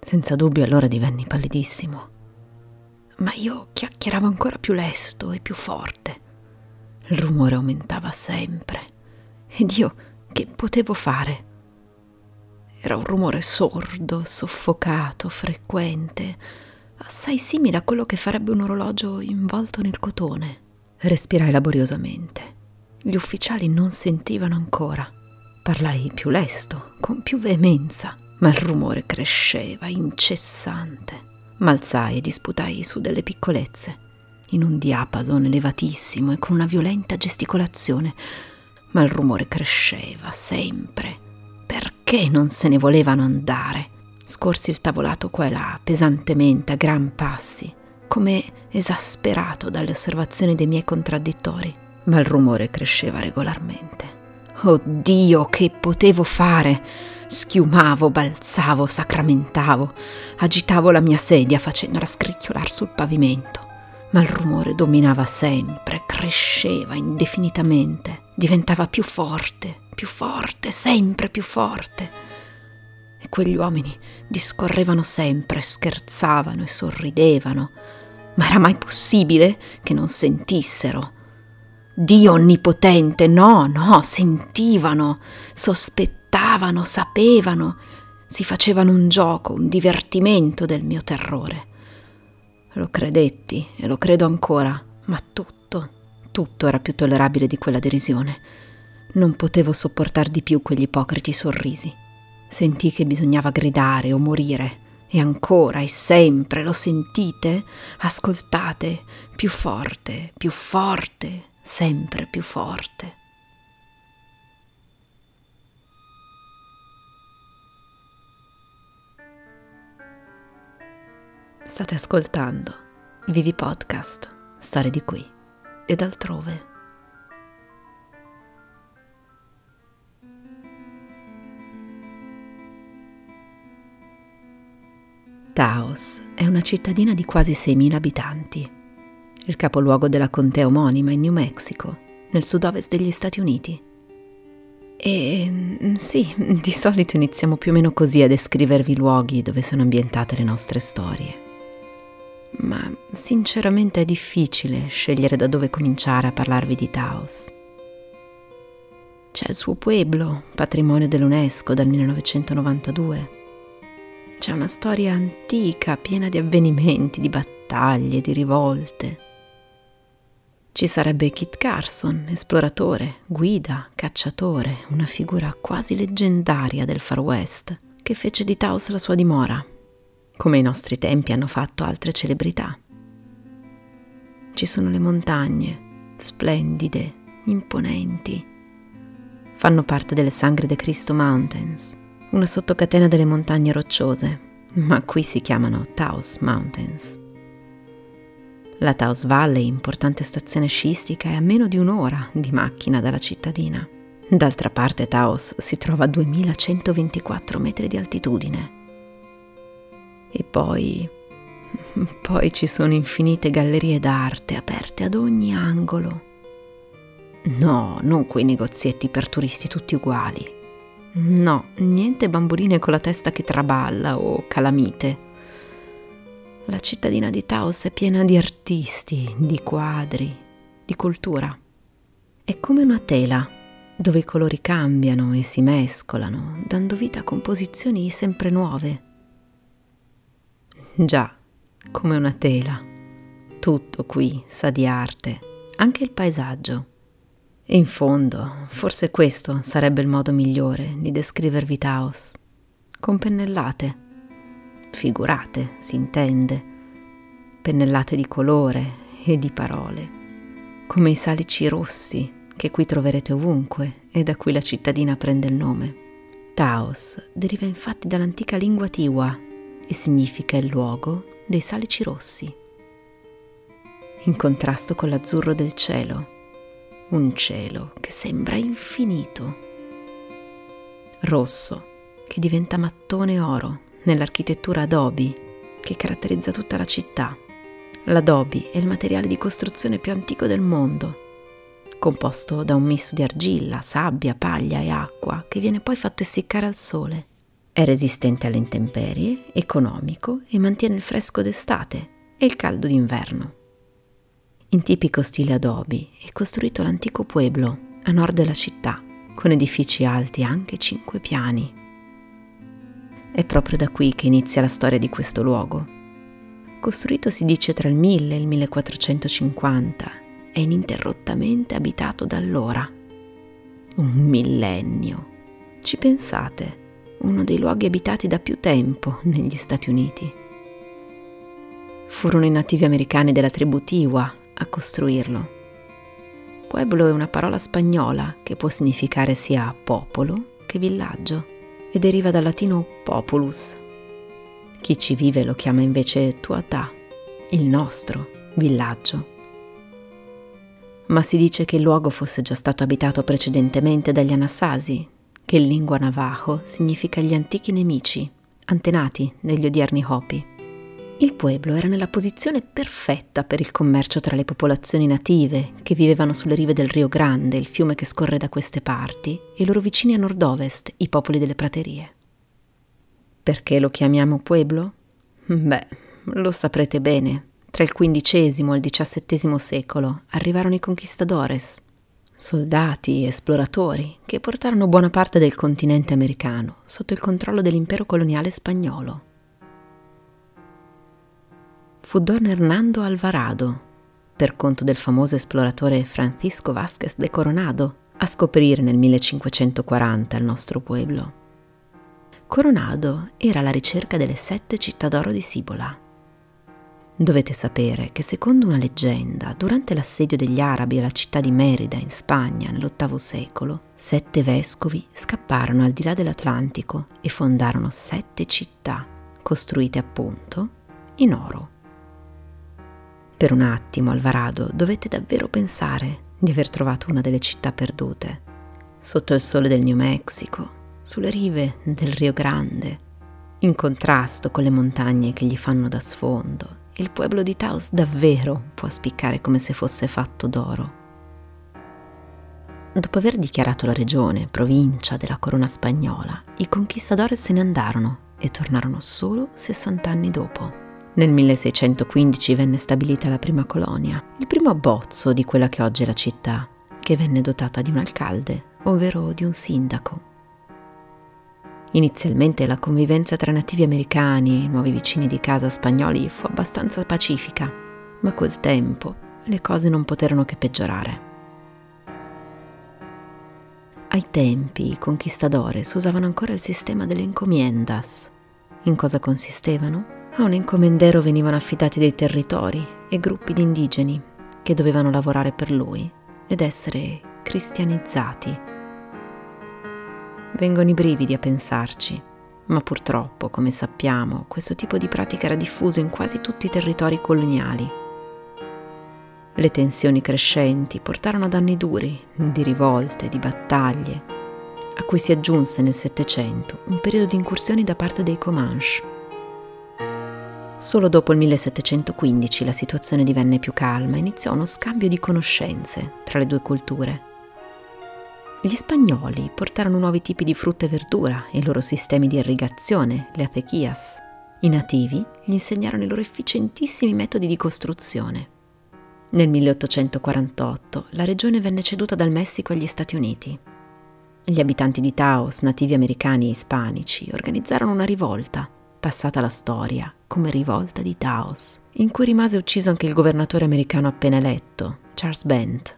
Senza dubbio allora divenni pallidissimo. Ma io chiacchieravo ancora più lesto e più forte. Il rumore aumentava sempre. Ed io che potevo fare? Era un rumore sordo, soffocato, frequente, assai simile a quello che farebbe un orologio involto nel cotone. Respirai laboriosamente. Gli ufficiali non sentivano ancora. Parlai più lesto, con più veemenza, ma il rumore cresceva, incessante. M'alzai e disputai su delle piccolezze, in un diapason elevatissimo e con una violenta gesticolazione, ma il rumore cresceva sempre. Perché non se ne volevano andare? Scorsi il tavolato qua e là, pesantemente, a gran passi, come esasperato dalle osservazioni dei miei contraddittori, ma il rumore cresceva regolarmente. Oh Dio, che potevo fare? Schiumavo, balzavo, sacramentavo, agitavo la mia sedia facendola scricchiolar sul pavimento, ma il rumore dominava sempre, cresceva indefinitamente, diventava più forte, più forte, sempre più forte. E quegli uomini discorrevano sempre, scherzavano e sorridevano, ma era mai possibile che non sentissero? Dio onnipotente, no, no, sentivano, sospettavano, sapevano, si facevano un gioco, un divertimento del mio terrore. Lo credetti e lo credo ancora, ma tutto, tutto era più tollerabile di quella derisione. Non potevo sopportar di più quegli ipocriti sorrisi. Sentii che bisognava gridare o morire. E ancora e sempre lo sentite? Ascoltate, più forte, più forte, sempre più forte. State ascoltando Vivi Podcast, storie di qui ed altrove. Taos è una cittadina di quasi 6.000 abitanti il capoluogo della contea omonima in New Mexico, nel sud-ovest degli Stati Uniti. E mm, sì, di solito iniziamo più o meno così a descrivervi i luoghi dove sono ambientate le nostre storie. Ma sinceramente è difficile scegliere da dove cominciare a parlarvi di Taos. C'è il suo pueblo, patrimonio dell'UNESCO dal 1992. C'è una storia antica, piena di avvenimenti, di battaglie, di rivolte. Ci sarebbe Kit Carson, esploratore, guida, cacciatore, una figura quasi leggendaria del Far West, che fece di Taos la sua dimora, come i nostri tempi hanno fatto altre celebrità. Ci sono le montagne, splendide, imponenti. Fanno parte delle Sangre de Cristo Mountains, una sottocatena delle montagne rocciose, ma qui si chiamano Taos Mountains. La Taos Valley, importante stazione sciistica, è a meno di un'ora di macchina dalla cittadina. D'altra parte Taos si trova a 2124 metri di altitudine. E poi... poi ci sono infinite gallerie d'arte aperte ad ogni angolo. No, non quei negozietti per turisti tutti uguali. No, niente bamboline con la testa che traballa o calamite la cittadina di Taos è piena di artisti, di quadri, di cultura. È come una tela dove i colori cambiano e si mescolano, dando vita a composizioni sempre nuove. Già, come una tela. Tutto qui sa di arte, anche il paesaggio. E in fondo, forse questo sarebbe il modo migliore di descrivervi Taos, con pennellate figurate, si intende, pennellate di colore e di parole, come i salici rossi che qui troverete ovunque e da cui la cittadina prende il nome. Taos deriva infatti dall'antica lingua tiwa e significa il luogo dei salici rossi, in contrasto con l'azzurro del cielo, un cielo che sembra infinito, rosso che diventa mattone oro nell'architettura Adobe che caratterizza tutta la città. L'Adobe è il materiale di costruzione più antico del mondo, composto da un misto di argilla, sabbia, paglia e acqua che viene poi fatto essiccare al sole. È resistente alle intemperie, economico e mantiene il fresco d'estate e il caldo d'inverno. In tipico stile adobe è costruito l'antico pueblo a nord della città, con edifici alti anche cinque piani. È proprio da qui che inizia la storia di questo luogo. Costruito si dice tra il 1000 e il 1450, è ininterrottamente abitato da allora. Un millennio. Ci pensate? Uno dei luoghi abitati da più tempo negli Stati Uniti. Furono i nativi americani della tribù Tiwa a costruirlo. Pueblo è una parola spagnola che può significare sia popolo che villaggio e deriva dal latino populus. Chi ci vive lo chiama invece tuatà, il nostro villaggio. Ma si dice che il luogo fosse già stato abitato precedentemente dagli Anassasi, che in lingua navajo significa gli antichi nemici, antenati degli odierni Hopi. Il pueblo era nella posizione perfetta per il commercio tra le popolazioni native che vivevano sulle rive del Rio Grande, il fiume che scorre da queste parti, e i loro vicini a nord-ovest, i popoli delle praterie. Perché lo chiamiamo pueblo? Beh, lo saprete bene. Tra il XV e il XVII secolo arrivarono i conquistadores, soldati esploratori che portarono buona parte del continente americano sotto il controllo dell'impero coloniale spagnolo. Fu Don Hernando Alvarado, per conto del famoso esploratore Francisco Vázquez de Coronado, a scoprire nel 1540 il nostro pueblo. Coronado era alla ricerca delle sette città d'oro di Sibola Dovete sapere che secondo una leggenda, durante l'assedio degli arabi alla città di Merida in Spagna nell'VIII secolo, sette vescovi scapparono al di là dell'Atlantico e fondarono sette città, costruite appunto in oro. Per un attimo, Alvarado, dovette davvero pensare di aver trovato una delle città perdute, sotto il sole del New Mexico, sulle rive del Rio Grande, in contrasto con le montagne che gli fanno da sfondo il pueblo di Taos davvero può spiccare come se fosse fatto d'oro. Dopo aver dichiarato la regione provincia della corona spagnola, i conquistadores se ne andarono e tornarono solo 60 anni dopo. Nel 1615 venne stabilita la prima colonia, il primo abbozzo di quella che oggi è la città, che venne dotata di un alcalde, ovvero di un sindaco. Inizialmente la convivenza tra nativi americani e nuovi vicini di casa spagnoli fu abbastanza pacifica, ma col tempo le cose non poterono che peggiorare. Ai tempi i conquistadores usavano ancora il sistema delle encomiendas. In cosa consistevano? A un encomendero venivano affidati dei territori e gruppi di indigeni che dovevano lavorare per lui ed essere cristianizzati Vengono i brividi a pensarci, ma purtroppo, come sappiamo, questo tipo di pratica era diffuso in quasi tutti i territori coloniali. Le tensioni crescenti portarono ad anni duri, di rivolte, di battaglie, a cui si aggiunse nel Settecento un periodo di incursioni da parte dei Comanche. Solo dopo il 1715 la situazione divenne più calma e iniziò uno scambio di conoscenze tra le due culture. Gli spagnoli portarono nuovi tipi di frutta e verdura e i loro sistemi di irrigazione, le acequias. I nativi gli insegnarono i loro efficientissimi metodi di costruzione. Nel 1848 la regione venne ceduta dal Messico agli Stati Uniti. Gli abitanti di Taos, nativi americani e ispanici, organizzarono una rivolta, passata alla storia come rivolta di Taos, in cui rimase ucciso anche il governatore americano appena eletto, Charles Bent,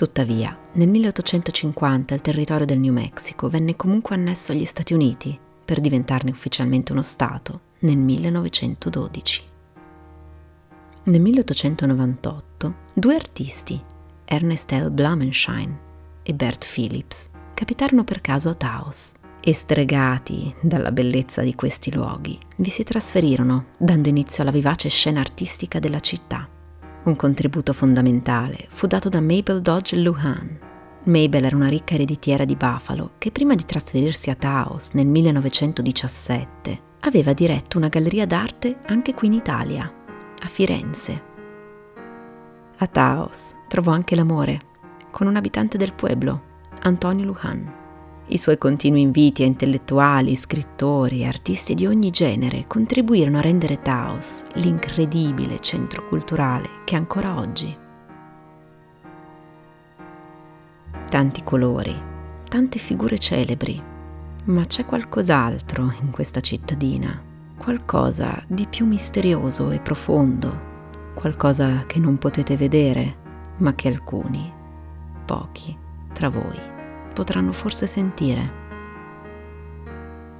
Tuttavia, nel 1850 il territorio del New Mexico venne comunque annesso agli Stati Uniti per diventarne ufficialmente uno Stato nel 1912. Nel 1898 due artisti, Ernest L. Blumenschein e Bert Phillips, capitarono per caso a Taos e stregati dalla bellezza di questi luoghi, vi si trasferirono, dando inizio alla vivace scena artistica della città. Un contributo fondamentale fu dato da Mabel Dodge Luhan. Mabel era una ricca ereditiera di Buffalo che prima di trasferirsi a Taos nel 1917 aveva diretto una galleria d'arte anche qui in Italia, a Firenze. A Taos trovò anche l'amore con un abitante del pueblo, Antonio Lujan, I suoi continui inviti a intellettuali, scrittori e artisti di ogni genere contribuirono a rendere Taos l'incredibile centro culturale che è ancora oggi. Tanti colori, tante figure celebri, ma c'è qualcos'altro in questa cittadina, qualcosa di più misterioso e profondo, qualcosa che non potete vedere, ma che alcuni, pochi, tra voi potranno forse sentire.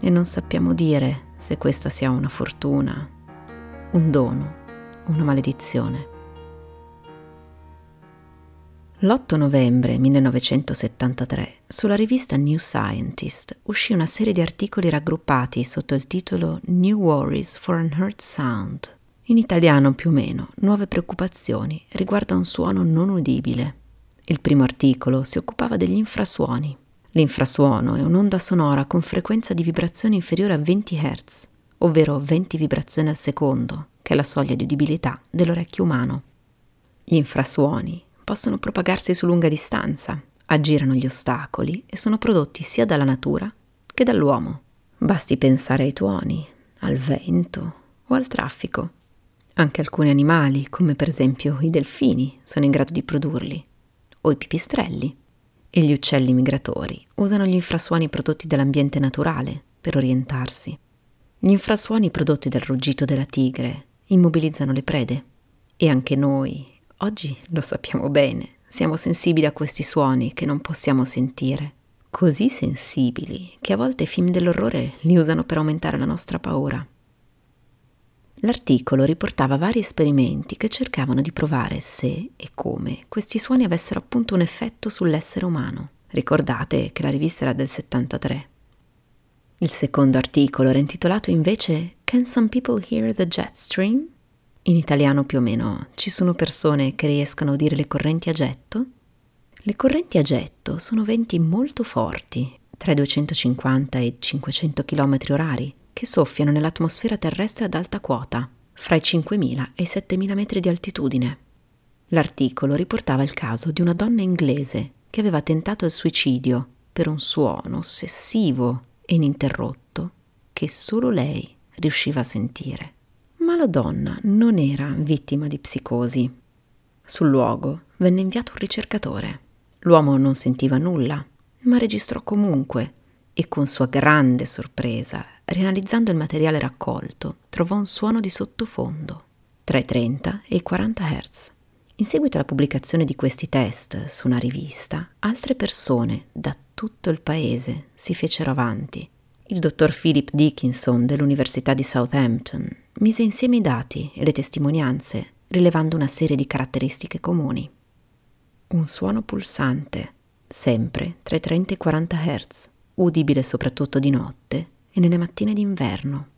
E non sappiamo dire se questa sia una fortuna, un dono, una maledizione. L'8 novembre 1973 sulla rivista New Scientist uscì una serie di articoli raggruppati sotto il titolo New Worries for an Heard Sound. In italiano più o meno, nuove preoccupazioni riguardo a un suono non udibile. Il primo articolo si occupava degli infrasuoni. L'infrasuono è un'onda sonora con frequenza di vibrazione inferiore a 20 Hz, ovvero 20 vibrazioni al secondo, che è la soglia di udibilità dell'orecchio umano. Gli infrasuoni possono propagarsi su lunga distanza, aggirano gli ostacoli e sono prodotti sia dalla natura che dall'uomo. Basti pensare ai tuoni, al vento o al traffico. Anche alcuni animali, come per esempio i delfini, sono in grado di produrli o i pipistrelli. E gli uccelli migratori usano gli infrasuoni prodotti dall'ambiente naturale per orientarsi. Gli infrasuoni prodotti dal ruggito della tigre immobilizzano le prede. E anche noi, oggi lo sappiamo bene, siamo sensibili a questi suoni che non possiamo sentire. Così sensibili che a volte i film dell'orrore li usano per aumentare la nostra paura. L'articolo riportava vari esperimenti che cercavano di provare se e come questi suoni avessero appunto un effetto sull'essere umano. Ricordate che la rivista era del 73. Il secondo articolo era intitolato invece Can some people hear the jet stream? In italiano più o meno ci sono persone che riescono a udire le correnti a getto? Le correnti a getto sono venti molto forti, tra i 250 e i 500 km orari, che soffiano nell'atmosfera terrestre ad alta quota, fra i 5.000 e i 7.000 metri di altitudine. L'articolo riportava il caso di una donna inglese che aveva tentato il suicidio per un suono ossessivo e ininterrotto che solo lei riusciva a sentire. Ma la donna non era vittima di psicosi. Sul luogo venne inviato un ricercatore. L'uomo non sentiva nulla, ma registrò comunque e con sua grande sorpresa Rianalizzando il materiale raccolto, trovò un suono di sottofondo, tra i 30 e i 40 Hz. In seguito alla pubblicazione di questi test su una rivista, altre persone da tutto il paese si fecero avanti. Il dottor Philip Dickinson dell'Università di Southampton mise insieme i dati e le testimonianze, rilevando una serie di caratteristiche comuni. Un suono pulsante, sempre tra i 30 e i 40 Hz, udibile soprattutto di notte e nelle mattine d'inverno.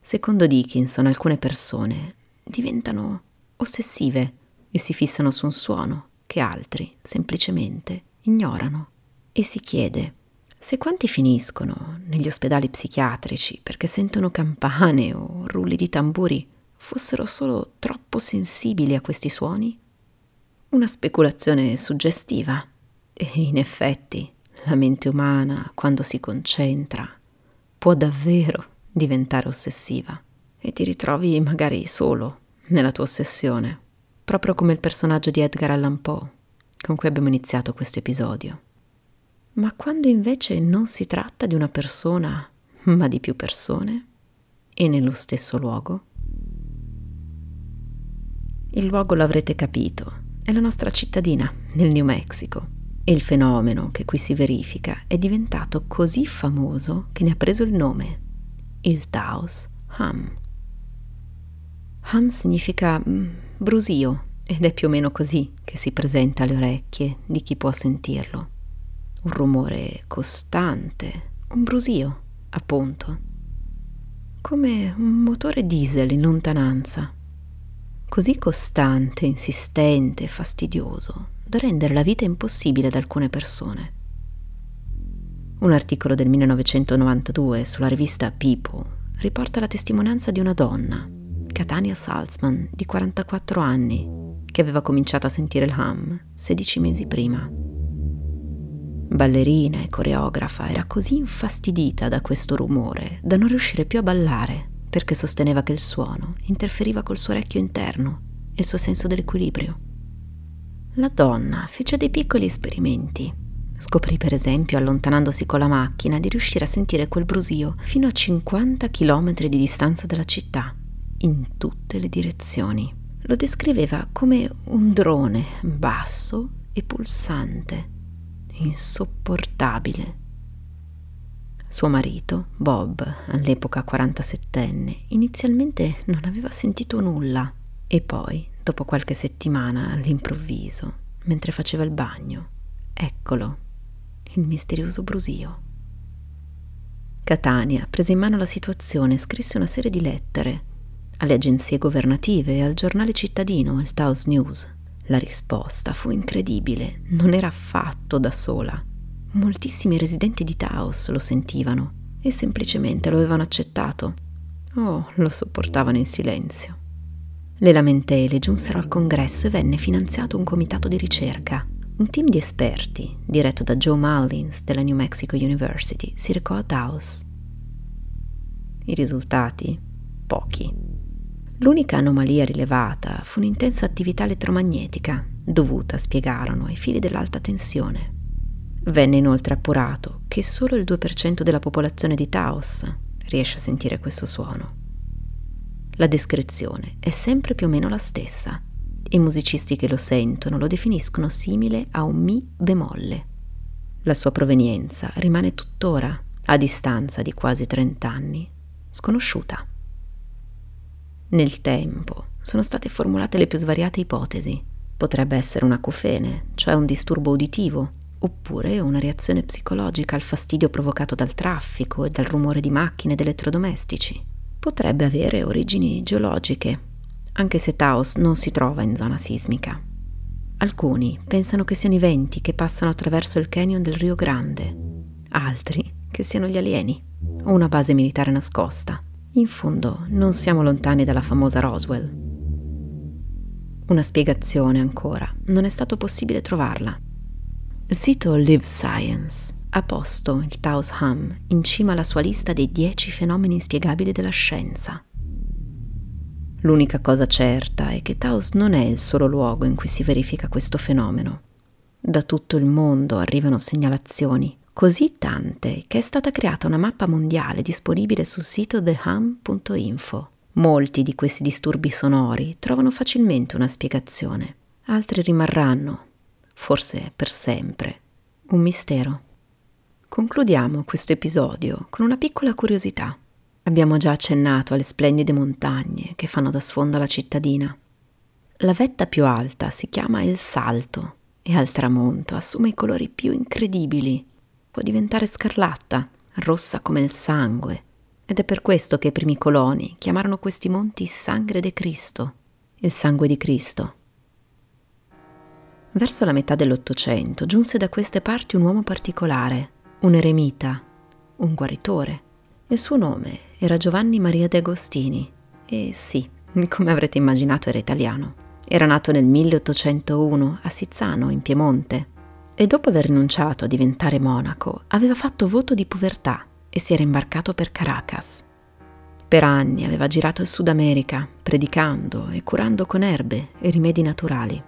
Secondo Dickinson, alcune persone diventano ossessive e si fissano su un suono che altri semplicemente ignorano. E si chiede se quanti finiscono negli ospedali psichiatrici perché sentono campane o rulli di tamburi fossero solo troppo sensibili a questi suoni? Una speculazione suggestiva. E in effetti la mente umana, quando si concentra, può davvero diventare ossessiva e ti ritrovi magari solo nella tua ossessione, proprio come il personaggio di Edgar Allan Poe con cui abbiamo iniziato questo episodio. Ma quando invece non si tratta di una persona, ma di più persone, e nello stesso luogo? Il luogo l'avrete capito, è la nostra cittadina, nel New Mexico e il fenomeno che qui si verifica è diventato così famoso che ne ha preso il nome, il Taos Hum. Hum significa mm, brusio ed è più o meno così che si presenta alle orecchie di chi può sentirlo. Un rumore costante, un brusio, appunto. Come un motore diesel in lontananza. Così costante, insistente, fastidioso rendere la vita impossibile ad alcune persone. Un articolo del 1992 sulla rivista People riporta la testimonianza di una donna, Catania Salzman, di 44 anni, che aveva cominciato a sentire il hum 16 mesi prima. ballerina e coreografa, era così infastidita da questo rumore da non riuscire più a ballare perché sosteneva che il suono interferiva col suo orecchio interno e il suo senso dell'equilibrio. La donna fece dei piccoli esperimenti. Scoprì per esempio, allontanandosi con la macchina, di riuscire a sentire quel brusio fino a 50 km di distanza dalla città, in tutte le direzioni. Lo descriveva come un drone basso e pulsante, insopportabile. Suo marito, Bob, all'epoca 47enne, inizialmente non aveva sentito nulla e poi, dopo qualche settimana, all'improvviso, mentre faceva il bagno, eccolo, il misterioso brusio. Catania prese in mano la situazione e scrisse una serie di lettere alle agenzie governative e al giornale cittadino, il Taos News. La risposta fu incredibile, non era affatto da sola. Moltissimi residenti di Taos lo sentivano e semplicemente lo avevano accettato o lo sopportavano in silenzio. Le lamentele giunsero al congresso e venne finanziato un comitato di ricerca. Un team di esperti, diretto da Joe Mullins della New Mexico University, si recò a Taos. I risultati? Pochi. L'unica anomalia rilevata fu un'intensa attività elettromagnetica, dovuta, spiegarono, ai fili dell'alta tensione. Venne inoltre appurato che solo il 2% della popolazione di Taos riesce a sentire questo suono. La descrizione è sempre più o meno la stessa. I musicisti che lo sentono lo definiscono simile a un Mi bemolle. La sua provenienza rimane tuttora, a distanza di quasi 30 anni, sconosciuta. Nel tempo sono state formulate le più svariate ipotesi. Potrebbe essere un acufene, cioè un disturbo uditivo, oppure una reazione psicologica al fastidio provocato dal traffico e dal rumore di macchine ed elettrodomestici. Potrebbe avere origini geologiche, anche se Taos non si trova in zona sismica. Alcuni pensano che siano i venti che passano attraverso il canyon del Rio Grande, altri che siano gli alieni o una base militare nascosta. In fondo non siamo lontani dalla famosa Roswell. Una spiegazione ancora non è stato possibile trovarla. Il sito Live Science ha posto il Taos Ham in cima alla sua lista dei 10 fenomeni inspiegabili della scienza. L'unica cosa certa è che Taos non è il solo luogo in cui si verifica questo fenomeno. Da tutto il mondo arrivano segnalazioni, così tante che è stata creata una mappa mondiale disponibile sul sito theham.info. Molti di questi disturbi sonori trovano facilmente una spiegazione, altri rimarranno forse per sempre, un mistero. Concludiamo questo episodio con una piccola curiosità. Abbiamo già accennato alle splendide montagne che fanno da sfondo alla cittadina. La vetta più alta si chiama Il Salto e al tramonto assume i colori più incredibili. Può diventare scarlatta, rossa come il sangue, ed è per questo che i primi coloni chiamarono questi monti Sangre de Cristo, il sangue di Cristo. Verso la metà dell'Ottocento giunse da queste parti un uomo particolare, un eremita, un guaritore. Il suo nome era Giovanni Maria de Agostini e sì, come avrete immaginato era italiano. Era nato nel 1801 a Sizzano, in Piemonte, e dopo aver rinunciato a diventare monaco aveva fatto voto di povertà e si era imbarcato per Caracas. Per anni aveva girato il Sud America, predicando e curando con erbe e rimedi naturali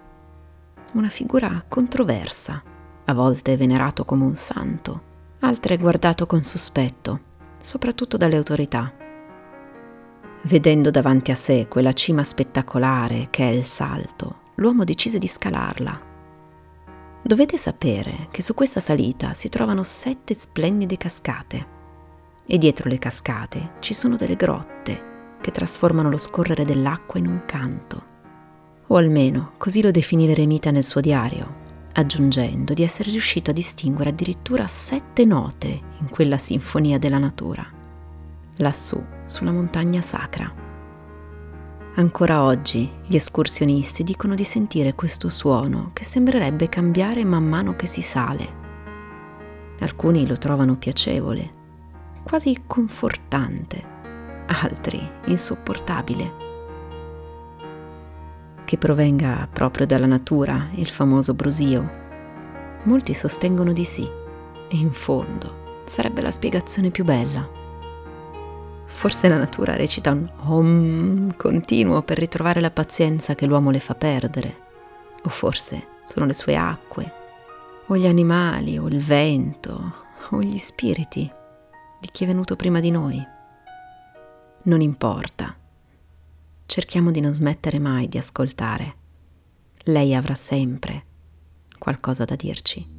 una figura controversa, a volte venerato come un santo, altre guardato con sospetto, soprattutto dalle autorità. Vedendo davanti a sé quella cima spettacolare che è il salto, l'uomo decise di scalarla. Dovete sapere che su questa salita si trovano sette splendide cascate e dietro le cascate ci sono delle grotte che trasformano lo scorrere dell'acqua in un canto o almeno così lo definì l'eremita nel suo diario, aggiungendo di essere riuscito a distinguere addirittura sette note in quella sinfonia della natura, lassù sulla montagna sacra. Ancora oggi gli escursionisti dicono di sentire questo suono che sembrerebbe cambiare man mano che si sale. Alcuni lo trovano piacevole, quasi confortante, altri insopportabile che provenga proprio dalla natura, il famoso brusio? Molti sostengono di sì, E in fondo sarebbe la spiegazione più bella. Forse la natura recita un om continuo per ritrovare la pazienza che l'uomo le fa perdere. O forse sono le sue acque, o gli animali, o il vento, o gli spiriti di chi è venuto prima di noi. Non importa. Cerchiamo di non smettere mai di ascoltare. Lei avrà sempre qualcosa da dirci.